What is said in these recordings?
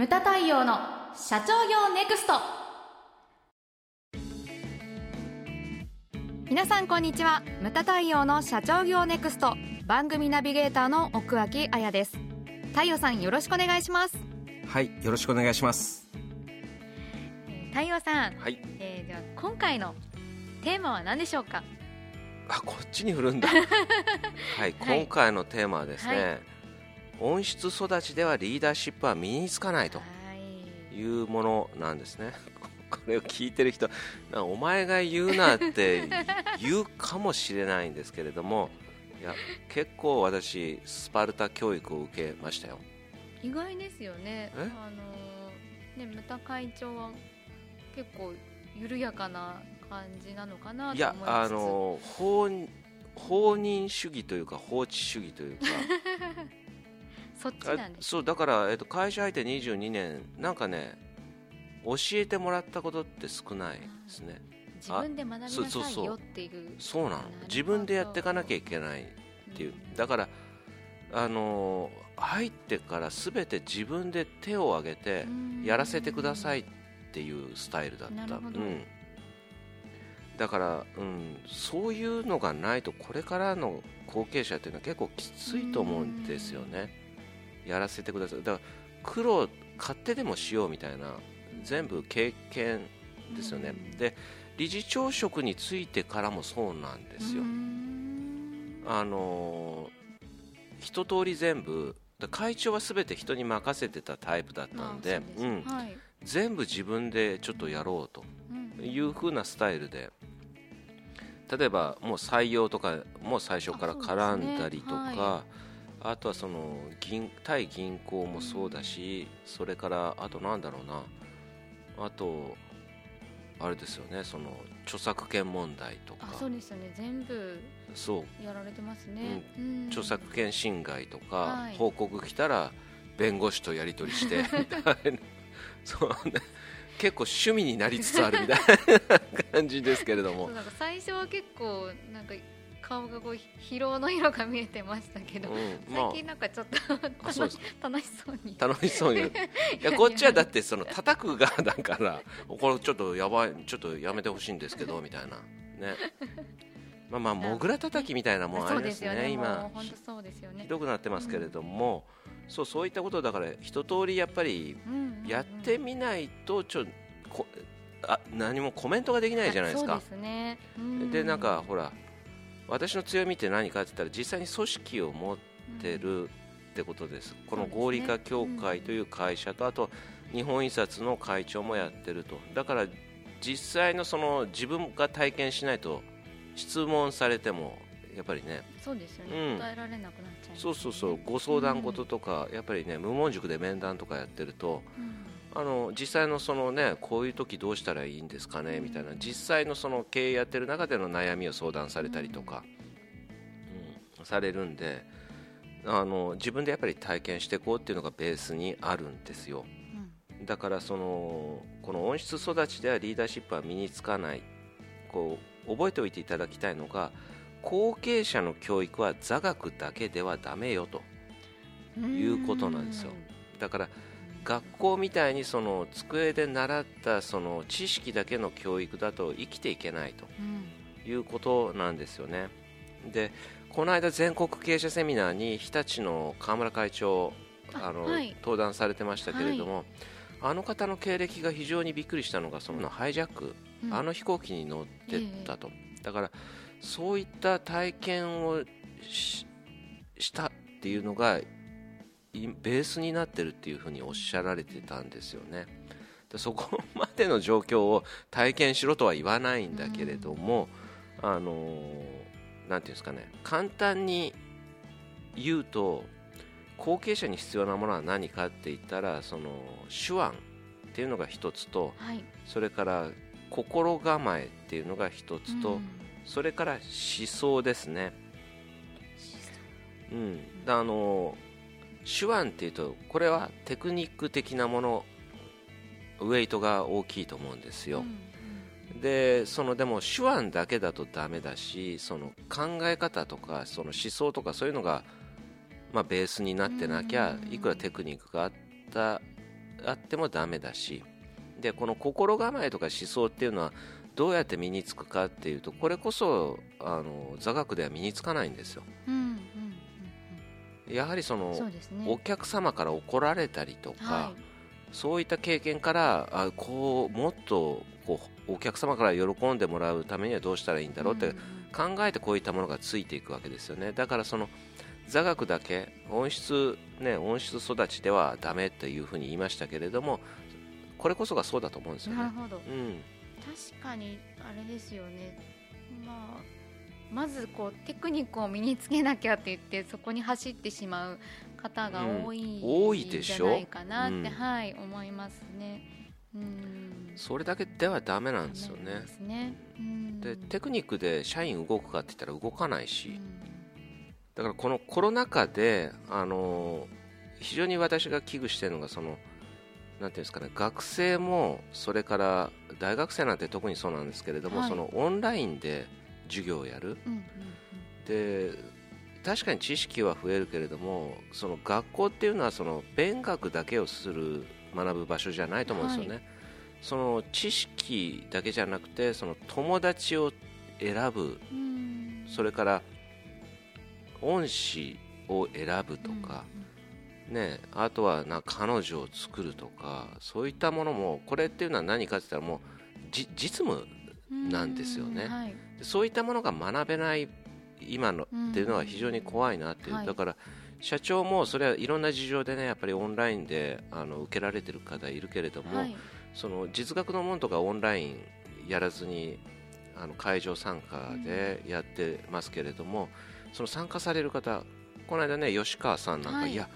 ムタ太陽の社長業ネクスト。皆さんこんにちは。ムタ太陽の社長業ネクスト。番組ナビゲーターの奥脇彩です。太陽さんよろしくお願いします。はいよろしくお願いします。太陽さん、はい。えー、では今回のテーマは何でしょうか？あこっちに振るんだ。はい、今回のテーマはですね、はい、温室育ちではリーダーシップは身につかないとい。うものなんですね。これを聞いてる人お前が言うなって 言うかもしれないんですけれどもいや結構私スパルタ教育を受けましたよ。意外ですよね。あのねムタ会長は結構緩やかな感じなのかなと思いやあの放放任主義というか放置主義というか そっちなんですそうだから、えっと、会社相手22年なんかね教えてもらったことって少ないですね。自分で学びなさいよっていうそうなの。自分でやっていかなきゃいけないっていう、だからあの入ってから全て自分で手を挙げてやらせてくださいっていうスタイルだった、うん、だから、うん、そういうのがないとこれからの後継者っていうのは結構きついと思うんですよねやらせてください。だから苦労勝手でもしようみたいな全部経験ですよね。で理事長職についてからもそうなんですよ。あの一通り全部会長は全て人に任せてたタイプだったんで、うん、はい、全部自分でちょっとやろうという風なスタイルで例えばもう採用とかも最初から絡んだりとかあ、ねはい、あとはその銀対銀行もそうだし、それからあとなんだろうな。あとあれですよねその著作権問題とか。そうですよね。全部そう。やられてますね、うん、著作権侵害とか、はい、報告来たら弁護士とやり取りして みたいな。そうね。結構趣味になりつつあるみたいな感じですけれども。なんか最初は結構なんか顔がこう疲労の色が見えてましたけど、うんまあ、最近なんかちょっと楽しそうに。楽しそうに。いやこっちはだってその叩く側だからこれちょっとやばいちょっとやめてほしいんですけどみたいな。ね。まあまあモグラ叩きみたいなもんありますね、ね、今。本当そうですよね。ひどくなってますけれども、うん、そうそういったことだから一通りやっぱりやってみないとちょこあ何もコメントができないじゃないですか。で、ね、なんかほら私の強みって何かって言ったら実際に組織を持ってるってことです、この合理化協会という会社と、あと日本印刷の会長もやってると。だから実際のその自分が体験しないと質問されてもやっぱりねそうですよね、うん、答えられなくなっちゃう、ね、そうそうそう。ご相談事とか、うん、やっぱりね無門塾で面談とかやってると、うん、あの実際のそのねこういう時どうしたらいいんですかねみたいな実際のその経営やってる中での悩みを相談されたりとか、うん、されるんであの自分でやっぱり体験していこうっていうのがベースにあるんですよ、だからそのこの温室育ちではリーダーシップは身につかないこう覚えておいていただきたいのが後継者の教育は座学だけではだめよということなんですよ。だから学校みたいにその机で習ったその知識だけの教育だと生きていけないということなんですよね。でこの間全国経営者セミナーに日立の河村会長あの、はい、登壇されてましたけれども、はい、あの方の経歴が非常にびっくりしたのがそのハイジャック、うん、あの飛行機に乗ってったと、えー、だからそういった体験をしたっていうのがベースになってるっていうふうにおっしゃられてたんですよね。でそこまでの状況を体験しろとは言わないんだけれども、うん、あのなんていうんですかね。簡単に言うと後継者に必要なものは何かって言ったらその手腕っていうのが一つと、はい、それから心構えっていうのが一つと、うん。それから思想ですね、うん、あの手腕っていうとこれはテクニック的なものウェイトが大きいと思うんですよ、うん、でそのでも手腕だけだとダメだしその考え方とかその思想とかそういうのが、まあ、ベースになってなきゃ、いくらテクニックがあったあってもダメだし。でこの心構えとか思想っていうのはどうやって身につくかっていうとこれこそあの座学では身につかないんですよ。うん、やはりその、ね、お客様から怒られたりとか、はい、そういった経験からあこうもっとこうお客様から喜んでもらうためにはどうしたらいいんだろうって考えてこういったものがついていくわけですよね。だからその座学だけ音質、ね、音質育ちではダメっていうふうに言いましたけれどもこれこそがそうだと思うんですよね。なるほど、うん、確かにあれですよね、まあ、まずこうテクニックを身につけなきゃって言ってそこに走ってしまう方が多いんじゃないかなって、う。ん、はい、思いますね。うん。それだけではだめなんですよね。で、ね、でテクニックで社員動くかって言ったら動かないし、だからこのコロナ禍で、あの非常に私が危惧しているのがそのなんていうんですかね学生もそれから大学生なんて特にそうなんですけれども、はい、そのオンラインで授業をやる、うんうんうん、で確かに知識は増えるけれどもその学校っていうのはその勉学だけをする学ぶ場所じゃないと思うんですよね、はい、その知識だけじゃなくてその友達を選ぶ、それから恩師を選ぶとか、うん、ね、あとはな彼女を作るとかそういったものもこれっていうのは何かって言ったらもう実務なんですよね、はい、そういったものが学べない今のっていうのは非常に怖いなっていう、はい、だから社長もそれはいろんな事情でねやっぱりオンラインであの受けられてる方いるけれども、はい、その実学のものとかオンラインやらずにあの会場参加でやってますけれども、その参加される方この間ね吉川さんなんか、はい、いや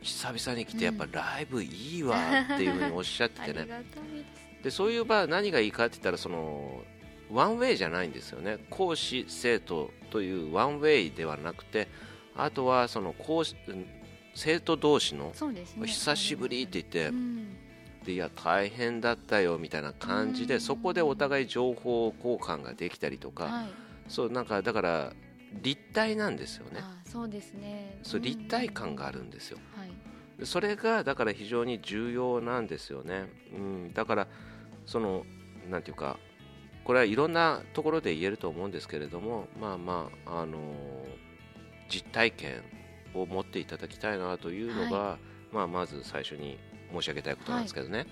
久々に来てやっぱライブいいわっていうふうにおっしゃっててね でそういう場合何がいいかって言ったらそのワンウェイじゃないんですよね。講師生徒というワンウェイではなくてあとはその講師生徒同士の、久しぶりって言って、でいや大変だったよみたいな感じで、そこでお互い情報交換ができたりとか、はい、そうなんかだから立体なんですよね。そうですね。そう立体感があるんですよ。はい、それがだから非常に重要なんですよね。うん、だからそのなんていうかこれはいろんなところで言えると思うんですけれども、まあまああのー、実体験を持っていただきたいなというのが、はい、まあまず最初に申し上げたいことなんですけどね。はい、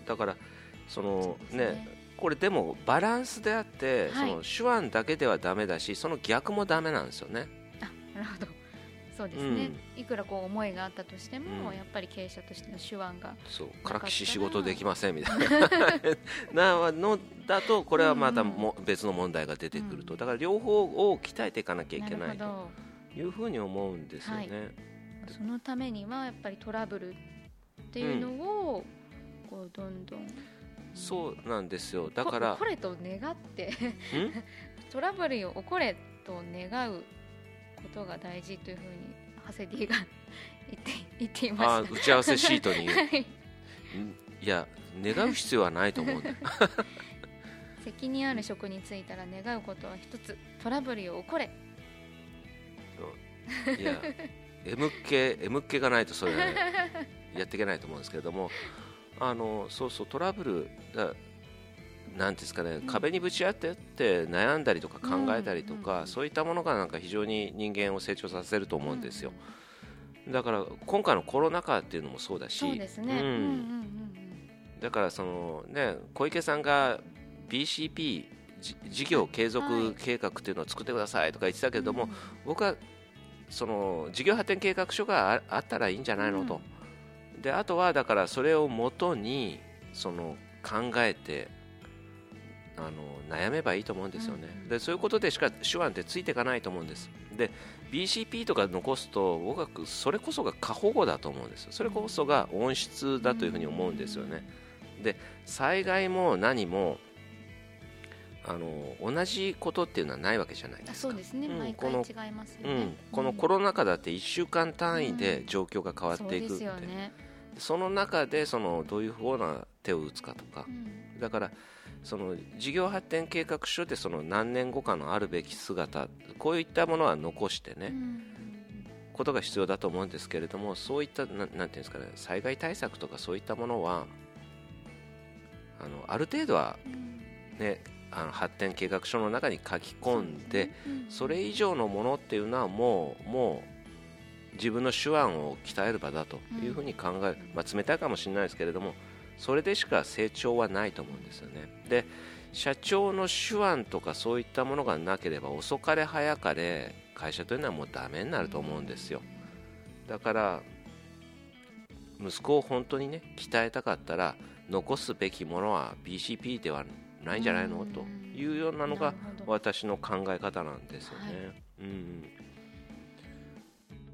うん、だからそのね。これでもバランスであって、はい、その手腕だけではだめだしその逆もだめなんですよね。あなるほどそうですね、うん、いくらこう思いがあったとしても、うん、やっぱり経営者としての手腕がそう。からきし仕事できませんみたいな。な のだとこれはまたも、別の問題が出てくると、だから両方を鍛えていかなきゃいけないというふうに思うんですよね、はい、そのためにはやっぱりトラブルっていうのを、こうどんどんそうなんですよ。だから起これと願って トラブルを起これと願うことが大事というふうにハセディが言って言っていまあ打ち合わせシートに、はい、いや願う必要はないと思うんだ 責任ある職に就いたら願うことは一つ。トラブルを起これ。いや M 系 M 系がないとそれやっていけないと思うんですけれどもあのそうそうトラブルだなんですかね、壁にぶち当てって悩んだりとか考えたりとか、そういったものがなんか非常に人間を成長させると思うんですよ。だから今回のコロナ禍っていうのもそうだし、そう。だからそのね小池さんが BCP 事業継続計画っていうのを作ってくださいとか言ってたけれども、僕はその事業発展計画書があったらいいんじゃないのと。であとはだからそれをもとにその考えてあの悩めばいいと思うんですよね、でそういうことでしか手腕ってついていかないと思うんです。で BCP とか残すと僕はそれこそが過保護だと思うんですそれこそが温室だというふうに思うんですよね。で災害も何もあの同じことっていうのはないわけじゃないですか。そうですね、うん、毎回違いますよね、うん、このコロナ禍だって1週間単位で状況が変わっていくって、うん、そね、その中でそのどういうふうな手を打つかとか、だからその事業発展計画書でその何年後かのあるべき姿こういったものは残してね、ことが必要だと思うんですけれどもそういったななんていうんですかね災害対策とかそういったものはあのある程度はね、あの発展計画書の中に書き込んでそれ以上のものっていうのはもうもう自分の手腕を鍛える場だというふうに考える、まあ、冷たいかもしれないですけれどもそれでしか成長はないと思うんですよね。で社長の手腕とかそういったものがなければ遅かれ早かれ会社というのはもうダメになると思うんですよ。だから息子を本当にね鍛えたかったら残すべきものは BCP ではないんじゃないの？というようなのが私の考え方なんですよね、はい、うん